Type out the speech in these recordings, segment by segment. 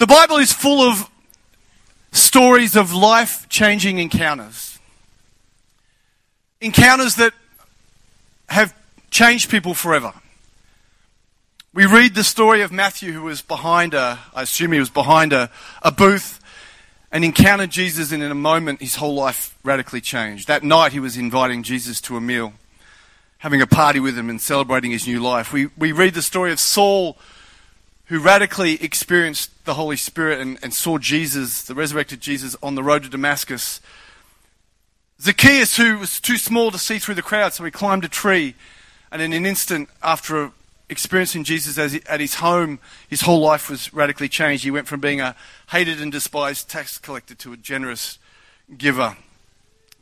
The Bible is full of stories of life changing encounters. Encounters that have changed people forever. We read the story of Matthew, who was behind a, I assume he was behind a, a booth and encountered Jesus, and in a moment, his whole life radically changed. That night, he was inviting Jesus to a meal, having a party with him, and celebrating his new life. We, we read the story of Saul, who radically experienced the Holy Spirit and, and saw Jesus, the resurrected Jesus, on the road to Damascus. Zacchaeus, who was too small to see through the crowd, so he climbed a tree, and in an instant, after experiencing Jesus he, at his home, his whole life was radically changed. He went from being a hated and despised tax collector to a generous giver.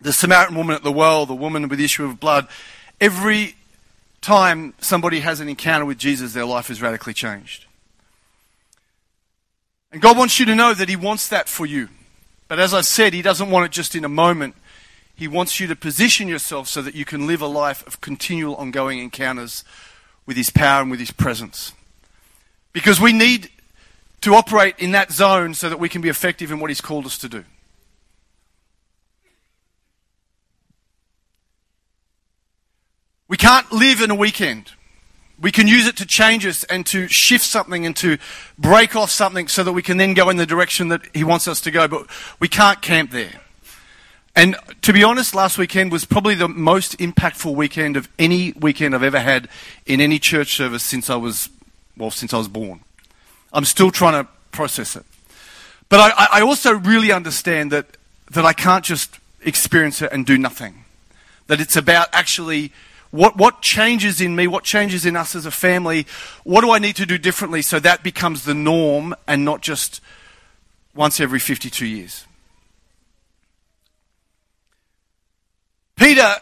The Samaritan woman at the well, the woman with the issue of blood, every time somebody has an encounter with Jesus, their life is radically changed. And God wants you to know that He wants that for you. But as I said, He doesn't want it just in a moment. He wants you to position yourself so that you can live a life of continual, ongoing encounters with His power and with His presence. Because we need to operate in that zone so that we can be effective in what He's called us to do. We can't live in a weekend. We can use it to change us and to shift something and to break off something so that we can then go in the direction that He wants us to go, but we can't camp there. And to be honest, last weekend was probably the most impactful weekend of any weekend I've ever had in any church service since I was, well, since I was born. I'm still trying to process it. But I, I also really understand that, that I can't just experience it and do nothing. That it's about actually what, what changes in me, what changes in us as a family, what do I need to do differently so that becomes the norm and not just once every 52 years. Peter,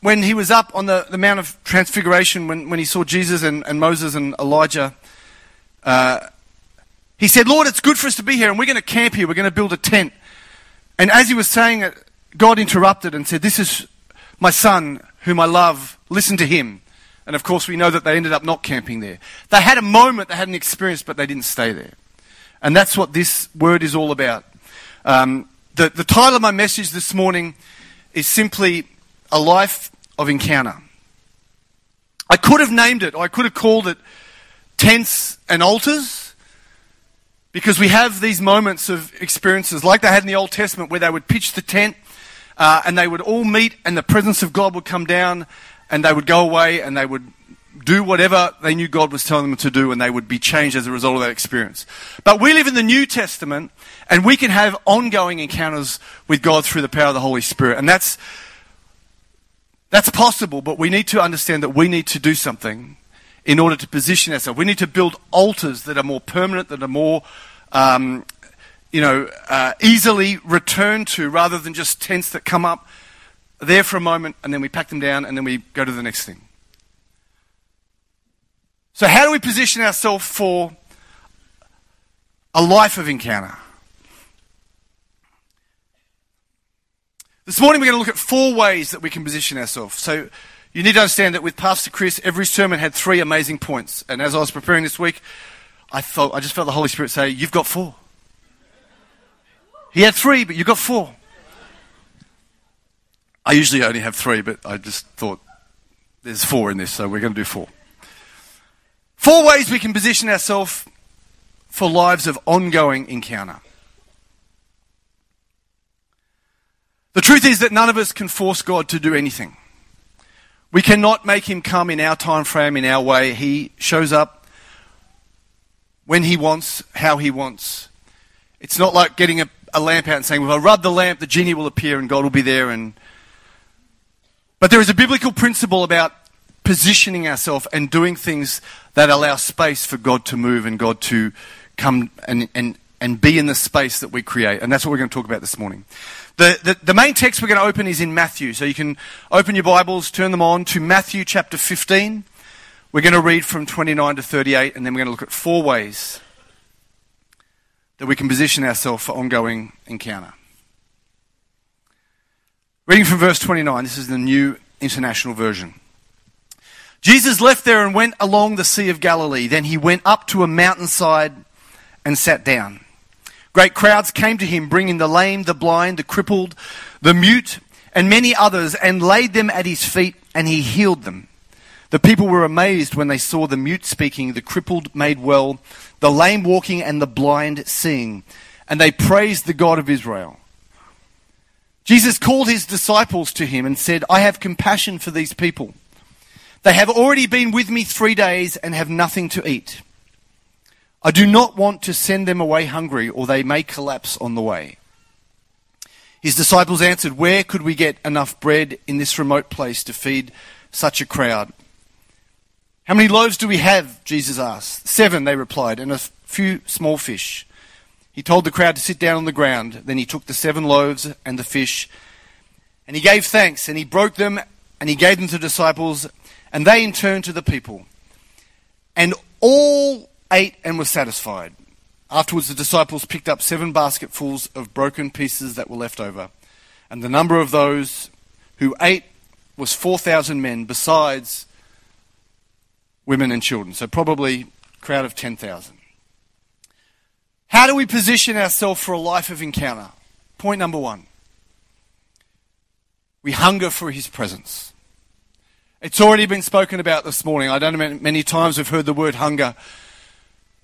when he was up on the, the Mount of Transfiguration, when, when he saw Jesus and, and Moses and Elijah, uh, he said, Lord, it's good for us to be here, and we're going to camp here. We're going to build a tent. And as he was saying it, God interrupted and said, This is my son, whom I love. Listen to him. And of course, we know that they ended up not camping there. They had a moment, they had an experience, but they didn't stay there. And that's what this word is all about. Um, the, the title of my message this morning is simply a life of encounter. I could have named it, I could have called it tents and altars, because we have these moments of experiences like they had in the Old Testament where they would pitch the tent uh, and they would all meet and the presence of God would come down and they would go away and they would do whatever they knew God was telling them to do and they would be changed as a result of that experience. But we live in the New Testament and we can have ongoing encounters with God through the power of the Holy Spirit. And that's, that's possible, but we need to understand that we need to do something in order to position ourselves. We need to build altars that are more permanent, that are more, um, you know, uh, easily return to rather than just tents that come up there for a moment and then we pack them down and then we go to the next thing. So, how do we position ourselves for a life of encounter? This morning we're going to look at four ways that we can position ourselves. So you need to understand that with Pastor Chris, every sermon had three amazing points. And as I was preparing this week, I thought I just felt the Holy Spirit say, You've got four. He had three, but you've got four. I usually only have three, but I just thought there's four in this, so we're going to do four. Four ways we can position ourselves for lives of ongoing encounter. The truth is that none of us can force God to do anything. We cannot make him come in our time frame, in our way. He shows up when he wants, how he wants. It's not like getting a, a lamp out and saying, well, if I rub the lamp, the genie will appear and God will be there. And... But there is a biblical principle about positioning ourselves and doing things that allow space for God to move and God to come and, and, and be in the space that we create. And that's what we're going to talk about this morning. The, the, the, main text we're going to open is in Matthew. So you can open your Bibles, turn them on to Matthew chapter 15. We're going to read from 29 to 38, and then we're going to look at four ways that we can position ourselves for ongoing encounter. Reading from verse 29, this is the New International Version. Jesus left there and went along the Sea of Galilee. Then he went up to a mountainside and sat down. Great crowds came to him, bringing the lame, the blind, the crippled, the mute, and many others, and laid them at his feet, and he healed them. The people were amazed when they saw the mute speaking, the crippled made well, the lame walking, and the blind seeing. And they praised the God of Israel. Jesus called his disciples to him and said, I have compassion for these people. They have already been with me three days and have nothing to eat. I do not want to send them away hungry, or they may collapse on the way. His disciples answered, Where could we get enough bread in this remote place to feed such a crowd? How many loaves do we have? Jesus asked. Seven, they replied, and a few small fish. He told the crowd to sit down on the ground. Then he took the seven loaves and the fish, and he gave thanks, and he broke them, and he gave them to the disciples, and they in turn to the people. And all ate and were satisfied. Afterwards, the disciples picked up seven basketfuls of broken pieces that were left over. And the number of those who ate was 4,000 men, besides women and children. So, probably a crowd of 10,000. How do we position ourselves for a life of encounter? Point number one we hunger for his presence. It's already been spoken about this morning. I don't know many times we've heard the word hunger.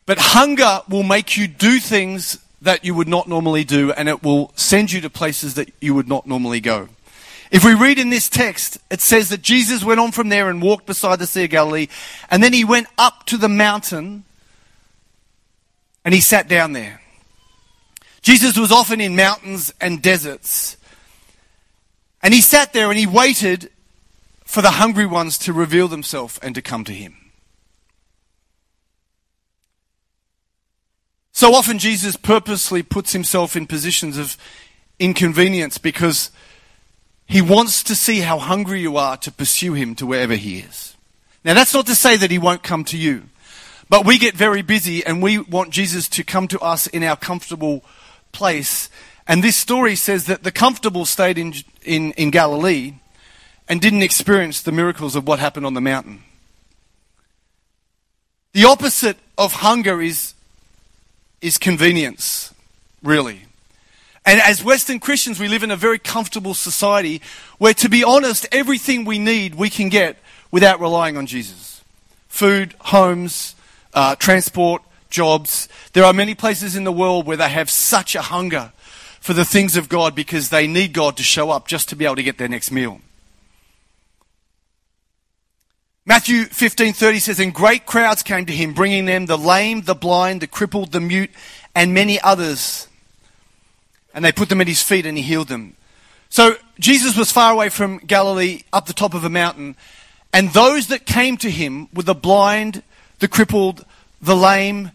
But hunger will make you do things that you would not normally do, and it will send you to places that you would not normally go. If we read in this text, it says that Jesus went on from there and walked beside the Sea of Galilee, and then he went up to the mountain and he sat down there. Jesus was often in mountains and deserts, and he sat there and he waited for the hungry ones to reveal themselves and to come to him. So often, Jesus purposely puts himself in positions of inconvenience because he wants to see how hungry you are to pursue him to wherever he is. Now, that's not to say that he won't come to you, but we get very busy and we want Jesus to come to us in our comfortable place. And this story says that the comfortable stayed in, in, in Galilee and didn't experience the miracles of what happened on the mountain. The opposite of hunger is is convenience, really. And as Western Christians, we live in a very comfortable society where, to be honest, everything we need we can get without relying on Jesus food, homes, uh, transport, jobs. There are many places in the world where they have such a hunger for the things of God because they need God to show up just to be able to get their next meal. Matthew 15:30 says and great crowds came to him bringing them the lame, the blind, the crippled, the mute and many others. And they put them at his feet and he healed them. So Jesus was far away from Galilee up the top of a mountain and those that came to him were the blind, the crippled, the lame,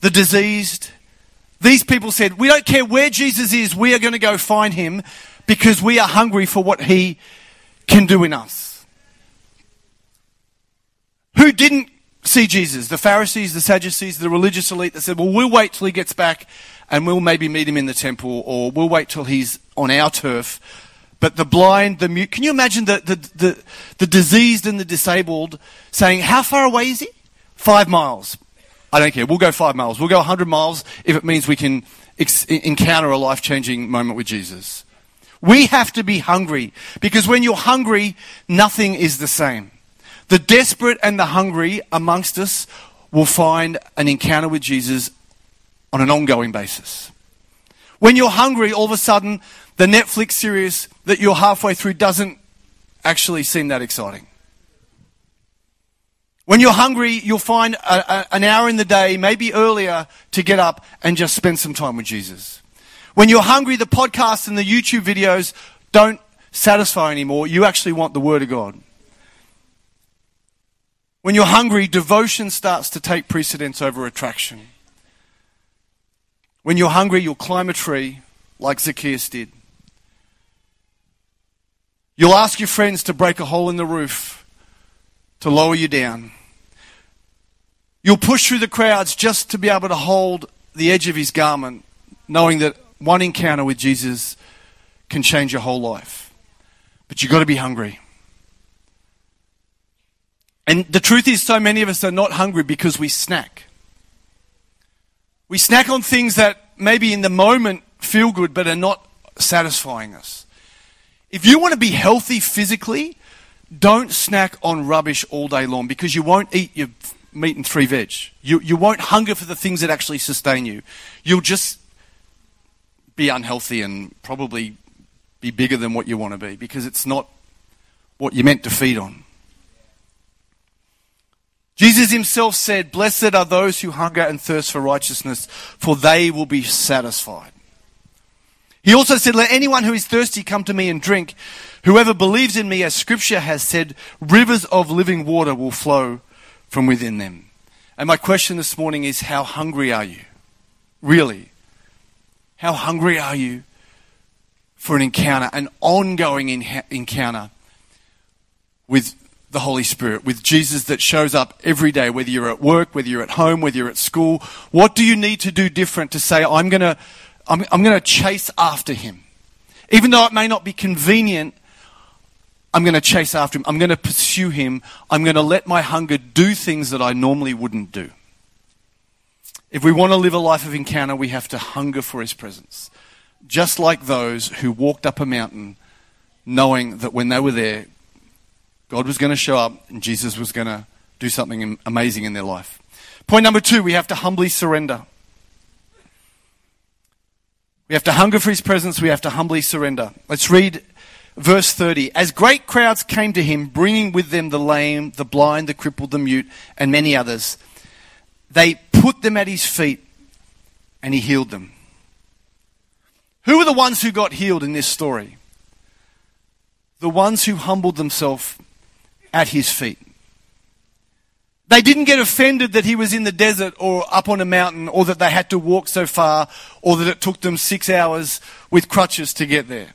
the diseased. These people said, "We don't care where Jesus is, we are going to go find him because we are hungry for what he can do in us." Who didn't see Jesus? The Pharisees, the Sadducees, the religious elite that said, well, we'll wait till he gets back and we'll maybe meet him in the temple or we'll wait till he's on our turf. But the blind, the mute, can you imagine the, the, the, the diseased and the disabled saying, how far away is he? Five miles. I don't care. We'll go five miles. We'll go 100 miles if it means we can ex- encounter a life changing moment with Jesus. We have to be hungry because when you're hungry, nothing is the same. The desperate and the hungry amongst us will find an encounter with Jesus on an ongoing basis. When you're hungry, all of a sudden, the Netflix series that you're halfway through doesn't actually seem that exciting. When you're hungry, you'll find a, a, an hour in the day, maybe earlier, to get up and just spend some time with Jesus. When you're hungry, the podcasts and the YouTube videos don't satisfy anymore. You actually want the Word of God. When you're hungry, devotion starts to take precedence over attraction. When you're hungry, you'll climb a tree like Zacchaeus did. You'll ask your friends to break a hole in the roof to lower you down. You'll push through the crowds just to be able to hold the edge of his garment, knowing that one encounter with Jesus can change your whole life. But you've got to be hungry. And the truth is, so many of us are not hungry because we snack. We snack on things that maybe in the moment feel good but are not satisfying us. If you want to be healthy physically, don't snack on rubbish all day long because you won't eat your meat and three veg. You, you won't hunger for the things that actually sustain you. You'll just be unhealthy and probably be bigger than what you want to be because it's not what you're meant to feed on. Jesus himself said, Blessed are those who hunger and thirst for righteousness, for they will be satisfied. He also said, Let anyone who is thirsty come to me and drink. Whoever believes in me, as scripture has said, rivers of living water will flow from within them. And my question this morning is, How hungry are you? Really? How hungry are you for an encounter, an ongoing encounter with the Holy Spirit, with Jesus that shows up every day, whether you're at work, whether you're at home, whether you're at school? What do you need to do different to say, I'm going to I'm, I'm going to chase after him. Even though it may not be convenient, I'm going to chase after him. I'm going to pursue him. I'm going to let my hunger do things that I normally wouldn't do. If we want to live a life of encounter, we have to hunger for his presence. Just like those who walked up a mountain knowing that when they were there, God was going to show up and Jesus was going to do something amazing in their life. Point number two, we have to humbly surrender. We have to hunger for his presence. We have to humbly surrender. Let's read verse 30. As great crowds came to him, bringing with them the lame, the blind, the crippled, the mute, and many others, they put them at his feet and he healed them. Who are the ones who got healed in this story? The ones who humbled themselves at his feet. They didn't get offended that he was in the desert or up on a mountain or that they had to walk so far or that it took them six hours with crutches to get there.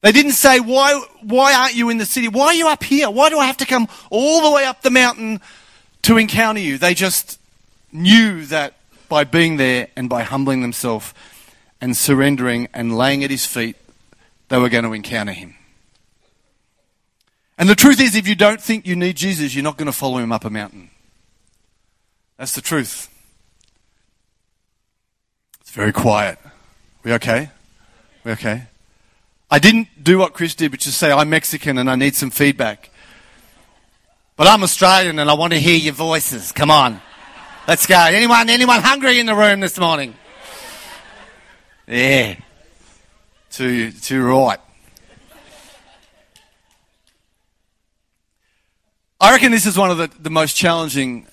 They didn't say, why, why aren't you in the city? Why are you up here? Why do I have to come all the way up the mountain to encounter you? They just knew that by being there and by humbling themselves and surrendering and laying at his feet, they were going to encounter him. And the truth is, if you don't think you need Jesus, you're not going to follow him up a mountain. That's the truth. It's very quiet. We okay? We okay? I didn't do what Chris did, which is say, I'm Mexican and I need some feedback. But I'm Australian and I want to hear your voices. Come on. Let's go. Anyone, anyone hungry in the room this morning? Yeah. Too, too right. I reckon this is one of the, the most challenging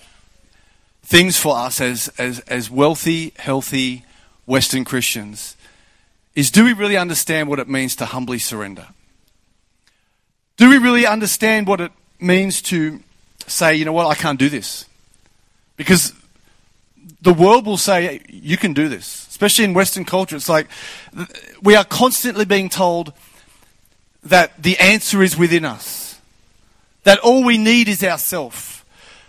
things for us as, as, as wealthy, healthy Western Christians is do we really understand what it means to humbly surrender? Do we really understand what it means to say, you know what, I can't do this? Because the world will say, you can do this. Especially in Western culture, it's like we are constantly being told that the answer is within us that all we need is ourself.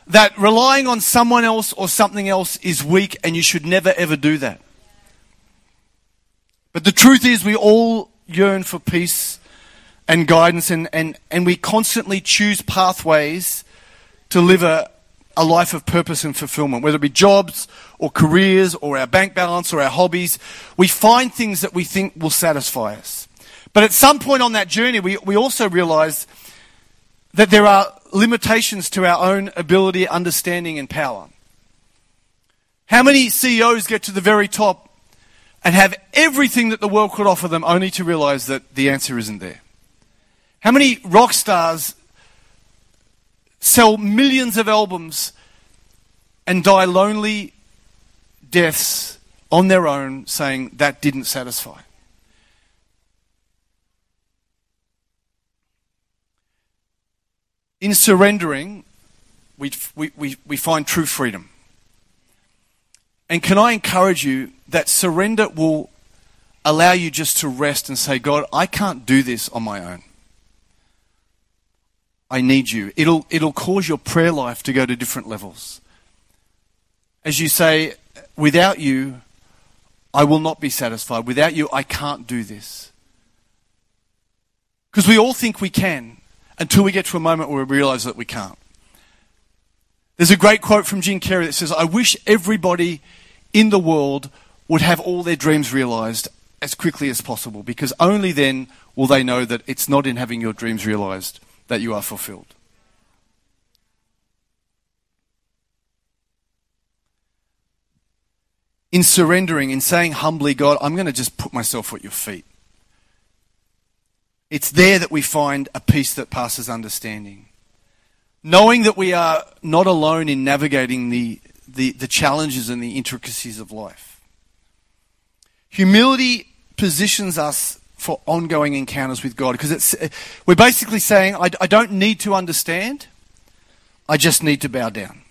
That relying on someone else or something else is weak and you should never ever do that. But the truth is we all yearn for peace and guidance and, and, and we constantly choose pathways to live a, a life of purpose and fulfillment, whether it be jobs or careers or our bank balance or our hobbies. We find things that we think will satisfy us. But at some point on that journey, we, we also realize that there are limitations to our own ability, understanding, and power. How many CEOs get to the very top and have everything that the world could offer them only to realize that the answer isn't there? How many rock stars sell millions of albums and die lonely deaths on their own saying that didn't satisfy? In surrendering, we, we, we, find true freedom. And can I encourage you that surrender will allow you just to rest and say, God, I can't do this on my own. I need you. It'll, it'll cause your prayer life to go to different levels. As you say, without you, I will not be satisfied. Without you, I can't do this. Because we all think we can until we get to a moment where we realize that we can't. There's a great quote from Jim Carrey that says, I wish everybody in the world would have all their dreams realized as quickly as possible because only then will they know that it's not in having your dreams realized that you are fulfilled. In surrendering, in saying humbly, God, I'm going to just put myself at your feet. It's there that we find a peace that passes understanding. Knowing that we are not alone in navigating the, the, the challenges and the intricacies of life. Humility positions us for ongoing encounters with God because it's, we're basically saying, I, I don't need to understand, I just need to bow down.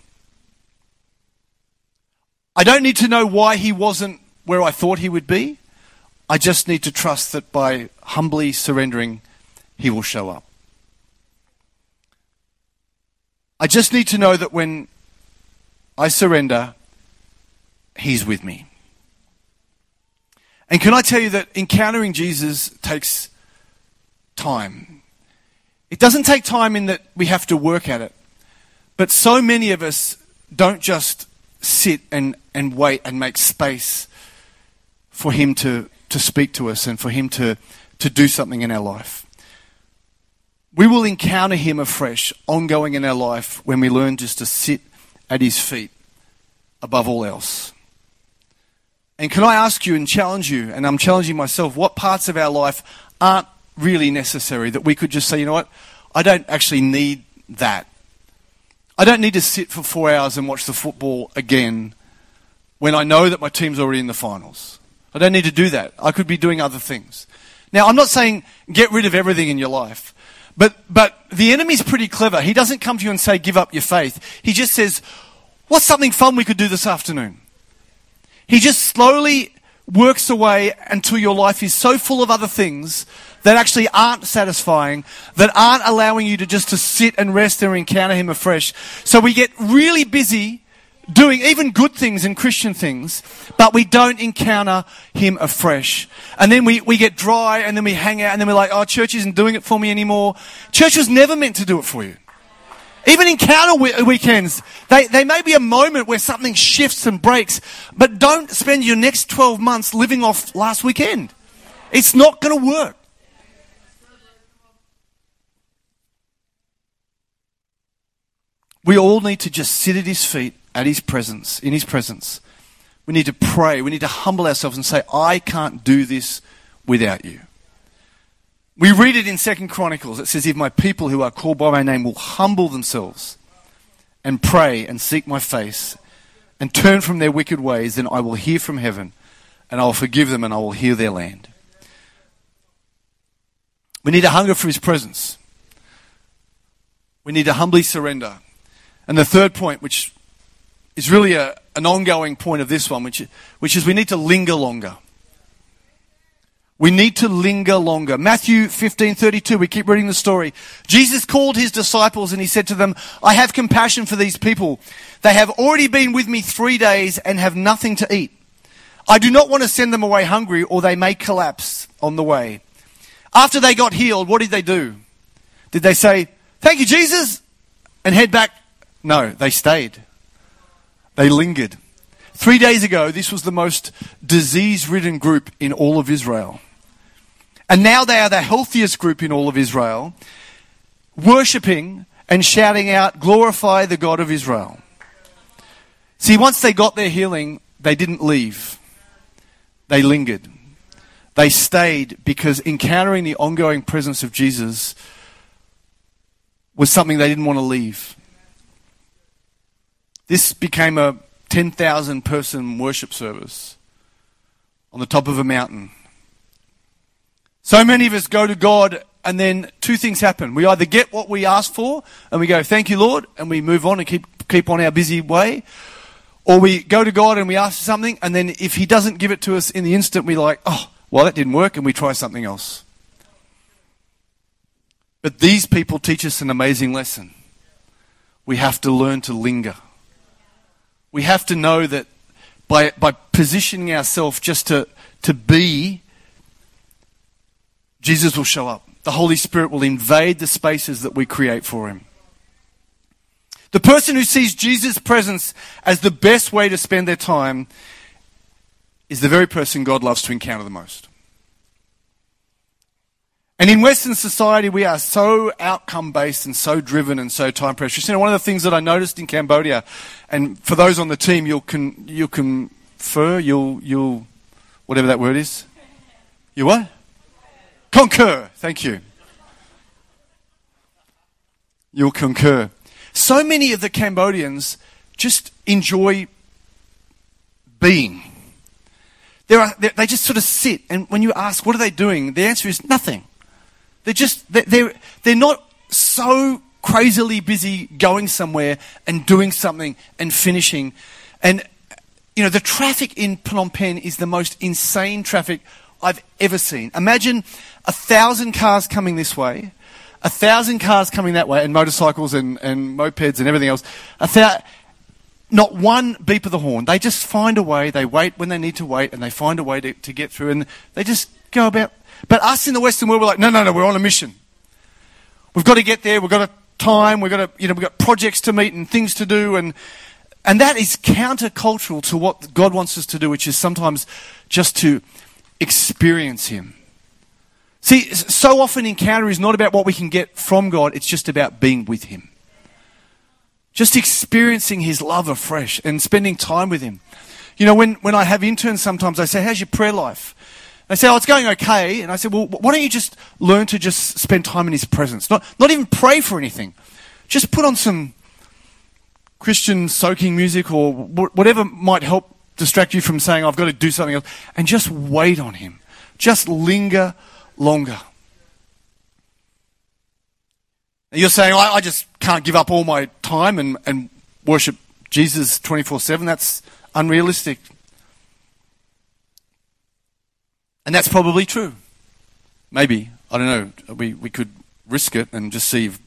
I don't need to know why he wasn't where I thought he would be. I just need to trust that by humbly surrendering, he will show up. I just need to know that when I surrender, he's with me. And can I tell you that encountering Jesus takes time? It doesn't take time in that we have to work at it. But so many of us don't just sit and, and wait and make space for Him to, to speak to us and for Him to, to do something in our life. We will encounter Him afresh, ongoing in our life, when we learn just to sit at His feet above all else. And can I ask you and challenge you, and I'm challenging myself, what parts of our life aren't really necessary that we could just say, you know what, I don't actually need that. I don't need to sit for four hours and watch the football again when I know that my team's already in the finals. I don't need to do that. I could be doing other things. Now, I'm not saying get rid of everything in your life, but, but the enemy's pretty clever. He doesn't come to you and say, give up your faith. He just says, what's something fun we could do this afternoon? He just slowly works away until your life is so full of other things that actually aren't satisfying, that aren't allowing you to just to sit and rest and encounter Him afresh. So we get really busy doing even good things and Christian things, but we don't encounter Him afresh. And then we, we get dry and then we hang out and then we're like, oh, church isn't doing it for me anymore. Church was never meant to do it for you. Even encounter uh, weekends, they, they may be a moment where something shifts and breaks, but don't spend your next 12 months living off last weekend. It's not going to work. We all need to just sit at his feet, at his presence, in his presence. We need to pray. We need to humble ourselves and say, I can't do this without you. We read it in Second Chronicles. It says, If my people who are called by my name will humble themselves and pray and seek my face and turn from their wicked ways, then I will hear from heaven and I will forgive them and I will heal their land. We need to hunger for his presence. We need to humbly surrender. And the third point, which is really a, an ongoing point of this one, which, which is we need to linger longer. We need to linger longer. Matthew 15:32 we keep reading the story. Jesus called his disciples and he said to them, "I have compassion for these people. They have already been with me 3 days and have nothing to eat. I do not want to send them away hungry or they may collapse on the way." After they got healed, what did they do? Did they say, "Thank you Jesus," and head back? No, they stayed. They lingered. Three days ago, this was the most disease ridden group in all of Israel. And now they are the healthiest group in all of Israel, worshipping and shouting out, Glorify the God of Israel. See, once they got their healing, they didn't leave, they lingered. They stayed because encountering the ongoing presence of Jesus was something they didn't want to leave. This became a 10,000 person worship service on the top of a mountain. So many of us go to God and then two things happen. We either get what we ask for and we go, thank you, Lord, and we move on and keep, keep on our busy way. Or we go to God and we ask for something and then if He doesn't give it to us in the instant, we're like, oh, well, that didn't work and we try something else. But these people teach us an amazing lesson. We have to learn to linger. We have to know that by, by positioning ourselves just to, to be Jesus will show up. The Holy Spirit will invade the spaces that we create for Him. The person who sees Jesus' presence as the best way to spend their time is the very person God loves to encounter the most. And in Western society, we are so outcome based and so driven and so time precious. You know, one of the things that I noticed in Cambodia, and for those on the team, you'll, con, you'll confer, you'll, you'll, whatever that word is. You what? Concur. Thank you. You'll concur. So many of the Cambodians just enjoy being. Are, they just sort of sit, and when you ask, what are they doing? The answer is nothing. They're just, they're, they're not so crazily busy going somewhere and doing something and finishing. And, you know, the traffic in Phnom Penh is the most insane traffic I've ever seen. Imagine a thousand cars coming this way, a thousand cars coming that way, and motorcycles and, and mopeds and everything else. A not one beep of the horn. They just find a way. They wait when they need to wait, and they find a way to, to get through, and they just go about but us in the Western world, we're like, no, no, no, we're on a mission. We've got to get there. We've got a time. We've got to, you know, we've got projects to meet and things to do. And, and that is countercultural to what God wants us to do, which is sometimes just to experience Him. See, so often encounter is not about what we can get from God, it's just about being with Him. Just experiencing His love afresh and spending time with Him. You know, when, when I have interns sometimes, I say, How's your prayer life? They say, oh, it's going okay. And I said, well, why don't you just learn to just spend time in His presence? Not, not even pray for anything. Just put on some Christian soaking music or whatever might help distract you from saying, I've got to do something else. And just wait on Him. Just linger longer. And you're saying, I, I just can't give up all my time and, and worship Jesus 24 7. That's unrealistic. And that's probably true. Maybe. I don't know. We, we could risk it and just see if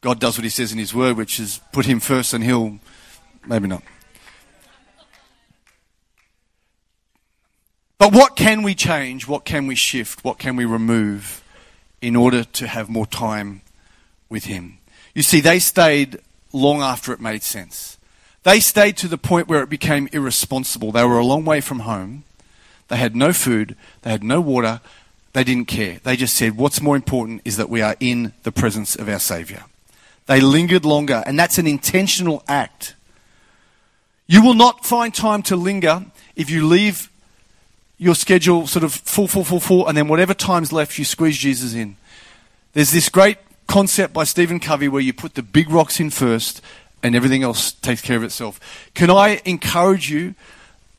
God does what he says in his word, which is put him first and he'll. Maybe not. But what can we change? What can we shift? What can we remove in order to have more time with him? You see, they stayed long after it made sense. They stayed to the point where it became irresponsible. They were a long way from home. They had no food, they had no water, they didn't care. They just said, What's more important is that we are in the presence of our Savior. They lingered longer, and that's an intentional act. You will not find time to linger if you leave your schedule sort of full, full, full, full, and then whatever time's left, you squeeze Jesus in. There's this great concept by Stephen Covey where you put the big rocks in first and everything else takes care of itself. Can I encourage you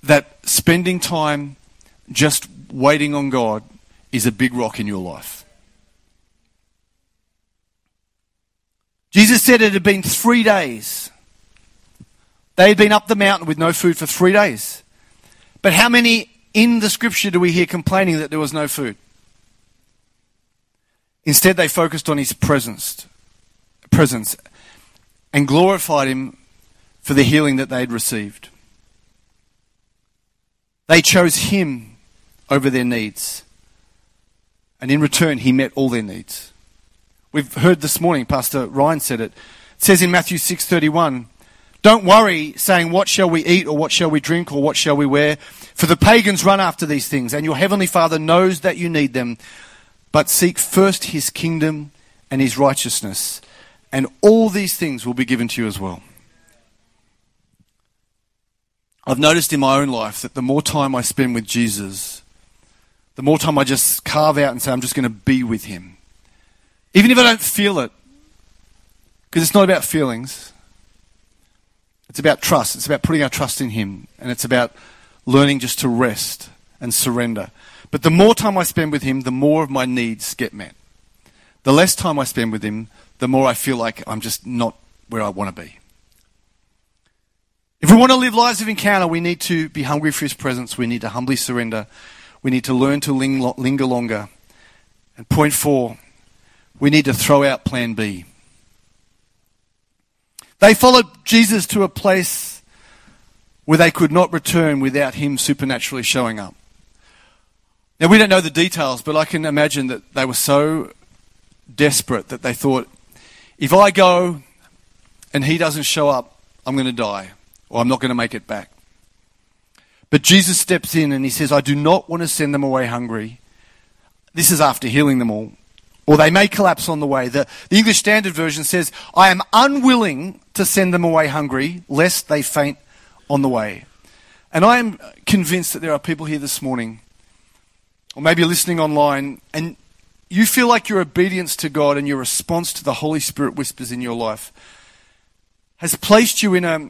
that spending time just waiting on God is a big rock in your life. Jesus said it had been three days. They had been up the mountain with no food for three days. But how many in the scripture do we hear complaining that there was no food? Instead, they focused on his presence, presence and glorified him for the healing that they had received. They chose him over their needs. And in return, he met all their needs. We've heard this morning, Pastor Ryan said it. It says in Matthew 6:31, "Don't worry saying what shall we eat or what shall we drink or what shall we wear, for the pagans run after these things, and your heavenly Father knows that you need them. But seek first his kingdom and his righteousness, and all these things will be given to you as well." I've noticed in my own life that the more time I spend with Jesus, the more time I just carve out and say, I'm just going to be with Him. Even if I don't feel it, because it's not about feelings. It's about trust. It's about putting our trust in Him. And it's about learning just to rest and surrender. But the more time I spend with Him, the more of my needs get met. The less time I spend with Him, the more I feel like I'm just not where I want to be. If we want to live lives of encounter, we need to be hungry for His presence. We need to humbly surrender we need to learn to linger longer. And point four, we need to throw out plan B. They followed Jesus to a place where they could not return without him supernaturally showing up. Now, we don't know the details, but I can imagine that they were so desperate that they thought, if I go and he doesn't show up, I'm going to die or I'm not going to make it back. But Jesus steps in and he says, I do not want to send them away hungry. This is after healing them all. Or they may collapse on the way. The, the English Standard Version says, I am unwilling to send them away hungry, lest they faint on the way. And I am convinced that there are people here this morning, or maybe listening online, and you feel like your obedience to God and your response to the Holy Spirit whispers in your life has placed you in a,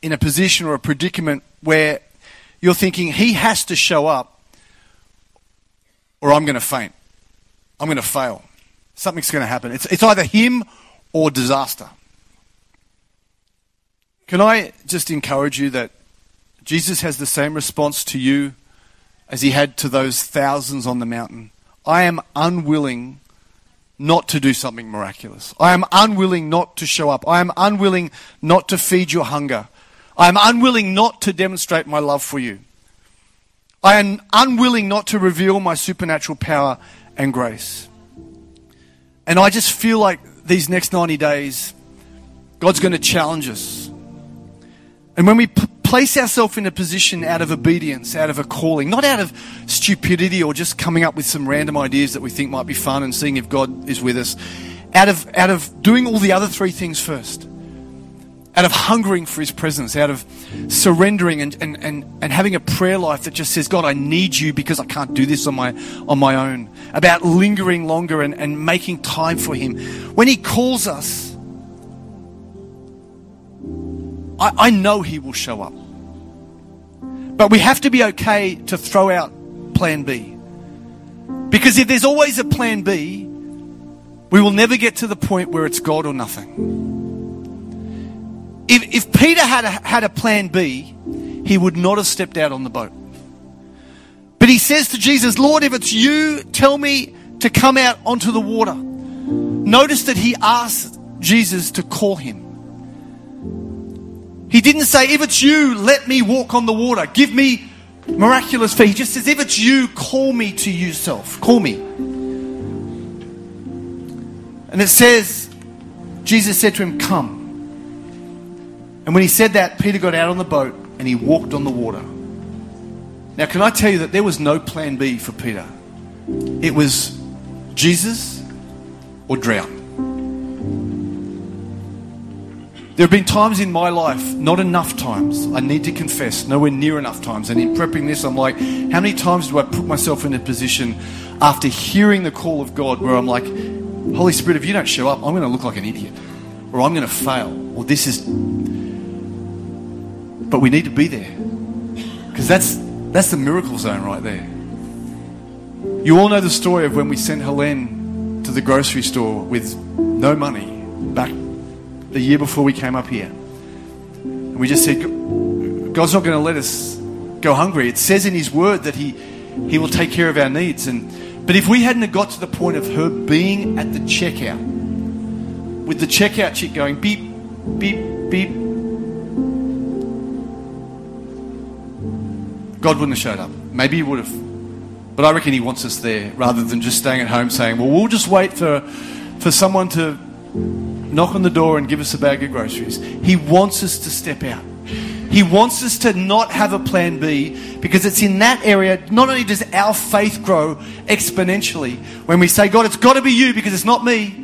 in a position or a predicament where you're thinking, He has to show up, or I'm going to faint. I'm going to fail. Something's going to happen. It's, it's either Him or disaster. Can I just encourage you that Jesus has the same response to you as he had to those thousands on the mountain? I am unwilling not to do something miraculous. I am unwilling not to show up. I am unwilling not to feed your hunger. I am unwilling not to demonstrate my love for you. I am unwilling not to reveal my supernatural power and grace. And I just feel like these next 90 days, God's going to challenge us. And when we p- place ourselves in a position out of obedience, out of a calling, not out of stupidity or just coming up with some random ideas that we think might be fun and seeing if God is with us, out of, out of doing all the other three things first, out of hungering for His presence, out of surrendering and, and, and, and having a prayer life that just says, God, I need you because I can't do this on my, on my own, about lingering longer and, and making time for Him. When He calls us, I, I know He will show up. But we have to be okay to throw out plan B. Because if there's always a plan B, we will never get to the point where it's God or nothing. If, if Peter had a, had a plan B, he would not have stepped out on the boat. But he says to Jesus, Lord, if it's you, tell me to come out onto the water. Notice that he asked Jesus to call him. He didn't say, if it's you, let me walk on the water. Give me miraculous faith. He just says, if it's you, call me to yourself. Call me. And it says, Jesus said to him, Come. And when he said that, Peter got out on the boat and he walked on the water. Now, can I tell you that there was no plan B for Peter? It was Jesus or drown. There have been times in my life, not enough times, I need to confess, nowhere near enough times. And in prepping this, I'm like, how many times do I put myself in a position after hearing the call of God where I'm like, Holy Spirit, if you don't show up, I'm going to look like an idiot, or I'm going to fail, or this is. But we need to be there because that's that's the miracle zone right there. You all know the story of when we sent Helene to the grocery store with no money back the year before we came up here. And we just said, God's not going to let us go hungry. It says in His Word that He, he will take care of our needs. And, but if we hadn't got to the point of her being at the checkout, with the checkout chick going beep, beep, beep, God wouldn't have showed up. Maybe He would have. But I reckon He wants us there rather than just staying at home saying, well, we'll just wait for, for someone to knock on the door and give us a bag of groceries. He wants us to step out. He wants us to not have a plan B because it's in that area, not only does our faith grow exponentially when we say, God, it's got to be you because it's not me.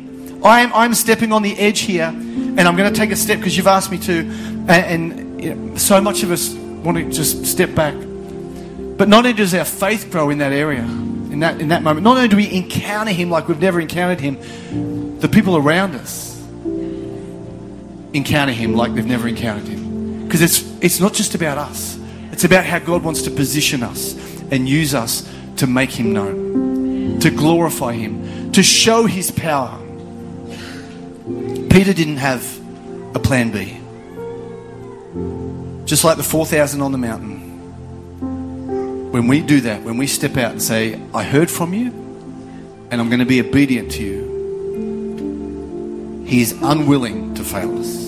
I'm, I'm stepping on the edge here and I'm going to take a step because you've asked me to. And, and you know, so much of us want to just step back. But not only does our faith grow in that area, in that, in that moment, not only do we encounter Him like we've never encountered Him, the people around us encounter Him like they've never encountered Him. Because it's, it's not just about us, it's about how God wants to position us and use us to make Him known, to glorify Him, to show His power. Peter didn't have a plan B. Just like the 4,000 on the mountain. When we do that, when we step out and say, I heard from you and I'm going to be obedient to you, He is unwilling to fail us.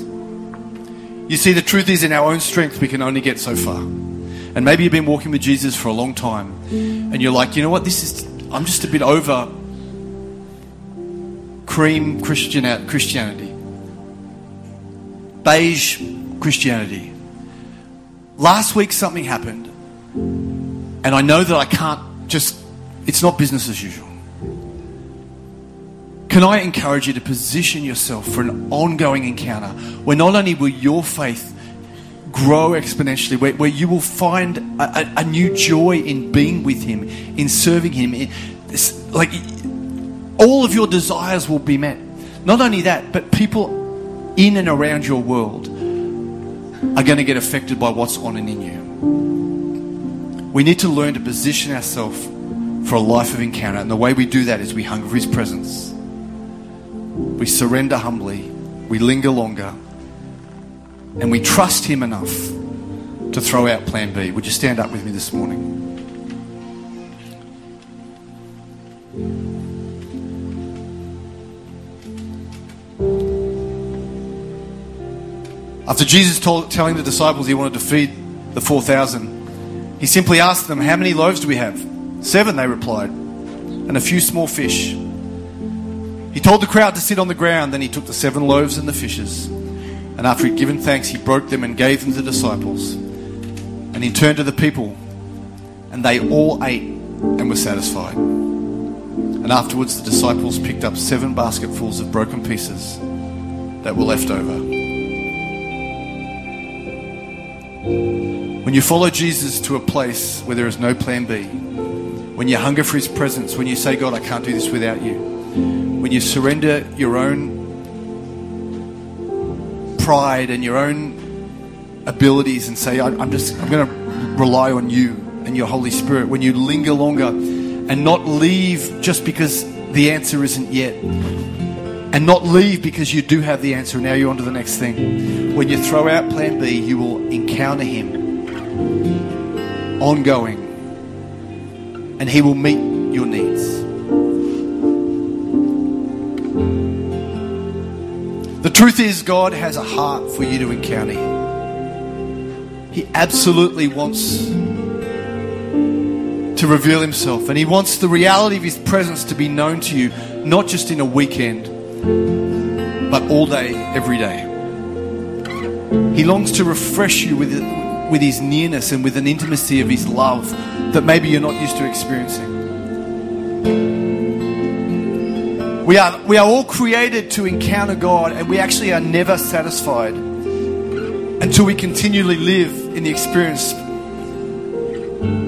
You see, the truth is, in our own strength, we can only get so far. And maybe you've been walking with Jesus for a long time, and you're like, you know what, this is, I'm just a bit over cream Christian Christianity. beige Christianity. Last week something happened, and I know that I can't just, it's not business as usual. Can I encourage you to position yourself for an ongoing encounter where not only will your faith grow exponentially, where, where you will find a, a, a, new joy in being with Him, in serving Him, in, this, like all of your desires will be met. Not only that, but people in and around your world are going to get affected by what's on and in you. We need to learn to position ourselves for a life of encounter. And the way we do that is we hunger for His presence. We surrender humbly. We linger longer. And we trust Him enough to throw out plan B. Would you stand up with me this morning? After Jesus told, telling the disciples he wanted to feed the 4,000, he simply asked them, How many loaves do we have? Seven, they replied, and a few small fish. He told the crowd to sit on the ground, then he took the seven loaves and the fishes. And after he'd given thanks, he broke them and gave them to the disciples. And he turned to the people, and they all ate and were satisfied. And afterwards, the disciples picked up seven basketfuls of broken pieces that were left over. When you follow Jesus to a place where there is no plan B, when you hunger for his presence, when you say, God, I can't do this without you, when you surrender your own pride and your own abilities and say, I'm just, I'm going to rely on you and your Holy Spirit, when you linger longer and not leave just because the answer isn't yet, and not leave because you do have the answer. And now you're on to the next thing. When you throw out plan B, you will encounter him ongoing, and He will meet your needs. The truth is, God has a heart for you to encounter. He absolutely wants to reveal Himself, and He wants the reality of His presence to be known to you, not just in a weekend, but all day, every day. He longs to refresh you with with His nearness and with an intimacy of His love that maybe you're not used to experiencing. We are, we are all created to encounter God, and we actually are never satisfied until we continually live in the experience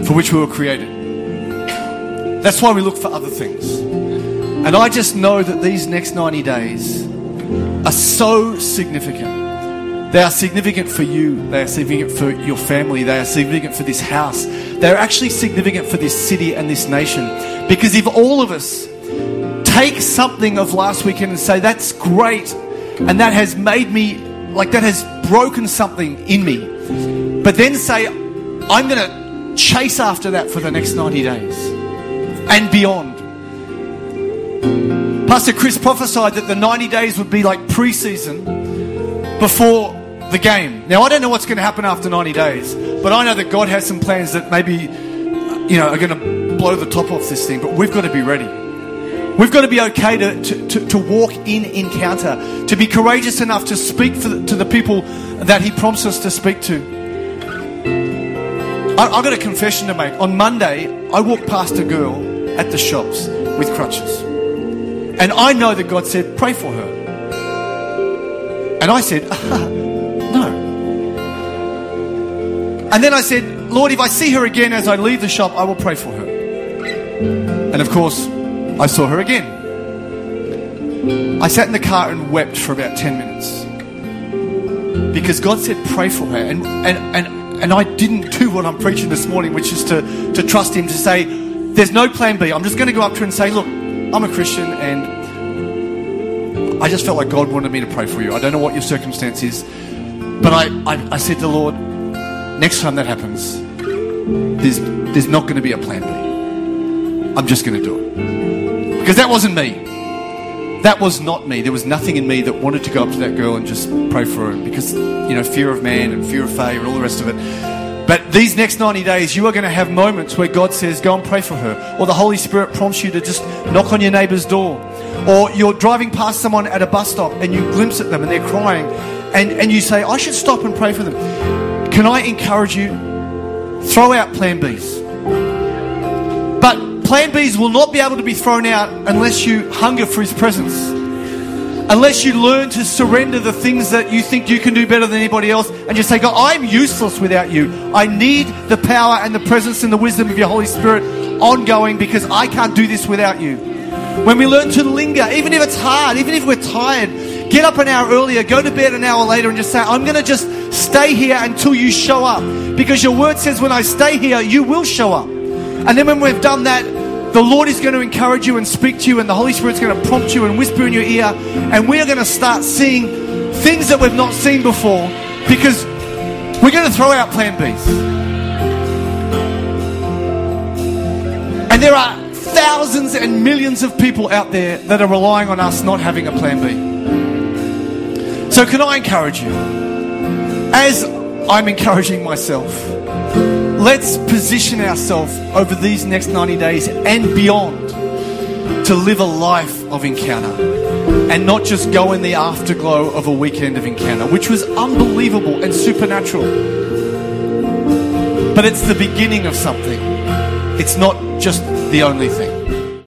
for which we were created. That's why we look for other things. And I just know that these next 90 days are so significant. They are significant for you. They are significant for your family. They are significant for this house. They're actually significant for this city and this nation. Because if all of us take something of last weekend and say, that's great, and that has made me, like that has broken something in me, but then say, I'm going to chase after that for the next 90 days and beyond. Pastor Chris prophesied that the 90 days would be like preseason before the game. Now, I don't know what's going to happen after 90 days, but I know that God has some plans that maybe, you know, are going to blow the top off this thing, but we've got to be ready. We've got to be okay to, to, to, to walk in encounter, to be courageous enough to speak the, to the people that He prompts us to speak to. I, I've got a confession to make. On Monday, I walked past a girl at the shops with crutches. And I know that God said, pray for her. And I said, And then I said, Lord, if I see her again as I leave the shop, I will pray for her. And of course, I saw her again. I sat in the car and wept for about 10 minutes. Because God said, pray for her. And, and, and, and I didn't do what I'm preaching this morning, which is to, to trust Him to say, there's no plan B. I'm just going to go up to her and say, look, I'm a Christian and I just felt like God wanted me to pray for you. I don't know what your circumstance is. But I, I, I said to the Lord, next time that happens, there's, there's not going to be a plan B. I'm just going to do it. Because that wasn't me. That was not me. There was nothing in me that wanted to go up to that girl and just pray for her because, you know, fear of man and fear of failure and all the rest of it. But these next 90 days, you are going to have moments where God says, go and pray for her. Or the Holy Spirit prompts you to just knock on your neighbor's door. Or you're driving past someone at a bus stop and you glimpse at them and they're crying and, and you say, I should stop and pray for them. Can I encourage you? Throw out plan Bs. But plan Bs will not be able to be thrown out unless you hunger for His presence. Unless you learn to surrender the things that you think you can do better than anybody else and just say, God, I'm useless without you. I need the power and the presence and the wisdom of your Holy Spirit ongoing because I can't do this without you. When we learn to linger, even if it's hard, even if we're tired, get up an hour earlier, go to bed an hour later, and just say, I'm going to just stay here until you show up. Because your word says, when I stay here, you will show up. And then when we've done that, the Lord is going to encourage you and speak to you, and the Holy Spirit's going to prompt you and whisper in your ear, and we are going to start seeing things that we've not seen before because we're going to throw out plan Bs. And there are thousands and millions of people out there that are relying on us not having a plan B. So, can I encourage you? As I'm encouraging myself, let's position ourselves over these next 90 days and beyond to live a life of encounter and not just go in the afterglow of a weekend of encounter, which was unbelievable and supernatural. But it's the beginning of something, it's not just the only thing.